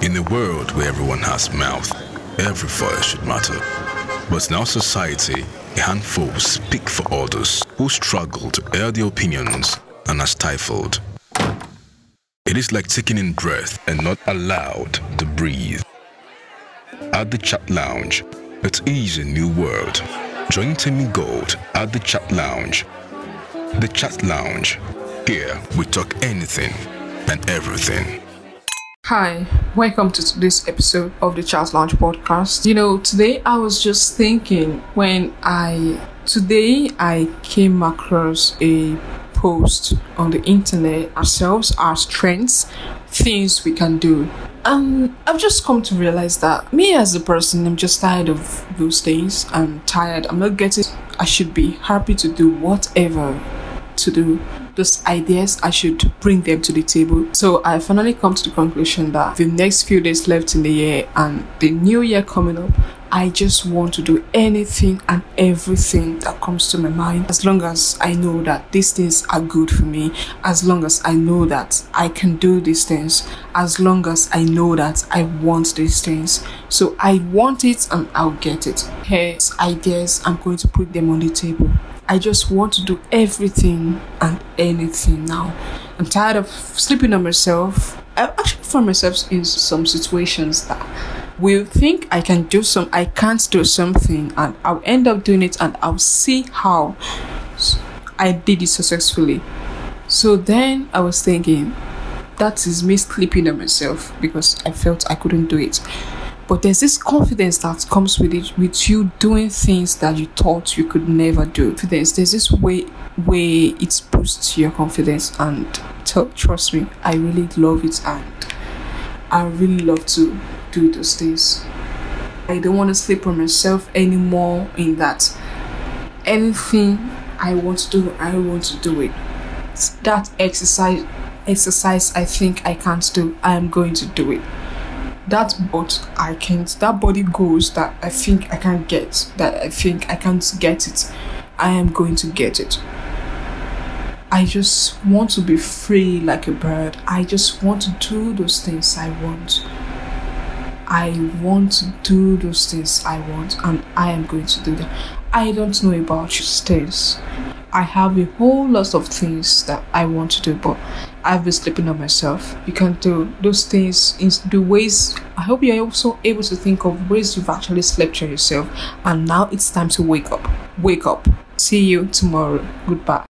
In a world where everyone has mouth, every voice should matter. But in our society, a handful speak for others who struggle to air their opinions and are stifled. It is like taking in breath and not allowed to breathe. At the Chat Lounge, it is a new world. Join Timmy Gold at the Chat Lounge. The Chat Lounge. Here we talk anything and everything. Hi, welcome to this episode of the Chat Lounge podcast. You know, today I was just thinking when I today I came across a post on the internet ourselves, our strengths, things we can do. And I've just come to realize that me as a person, I'm just tired of those things. I'm tired. I'm not getting. I should be happy to do whatever to do those ideas i should bring them to the table. So i finally come to the conclusion that the next few days left in the year and the new year coming up I just want to do anything and everything that comes to my mind as long as I know that these things are good for me, as long as I know that I can do these things, as long as I know that I want these things. So I want it and I'll get it. Here's ideas, I'm going to put them on the table. I just want to do everything and anything now. I'm tired of sleeping on myself. I actually find myself in some situations that will think I can do some, I can't do something, and I'll end up doing it, and I'll see how I did it successfully. So then I was thinking, that is me sleeping on myself because I felt I couldn't do it. But there's this confidence that comes with it, with you doing things that you thought you could never do. Confidence, there's this way way it boosts your confidence, and t- trust me, I really love it, and I really love to do those things. I don't want to sleep on myself anymore. In that, anything I want to do, I want to do it. That exercise, exercise, I think I can't do. I am going to do it that but I can't that body goes that I think I can't get that I think I can't get it I am going to get it I just want to be free like a bird I just want to do those things I want I want to do those things I want and I am going to do them I don't know about stairs I have a whole lot of things that I want to do, but I've been sleeping on myself. You can do those things in the ways. I hope you're also able to think of ways you've actually slept on yourself, and now it's time to wake up. Wake up. See you tomorrow. Goodbye.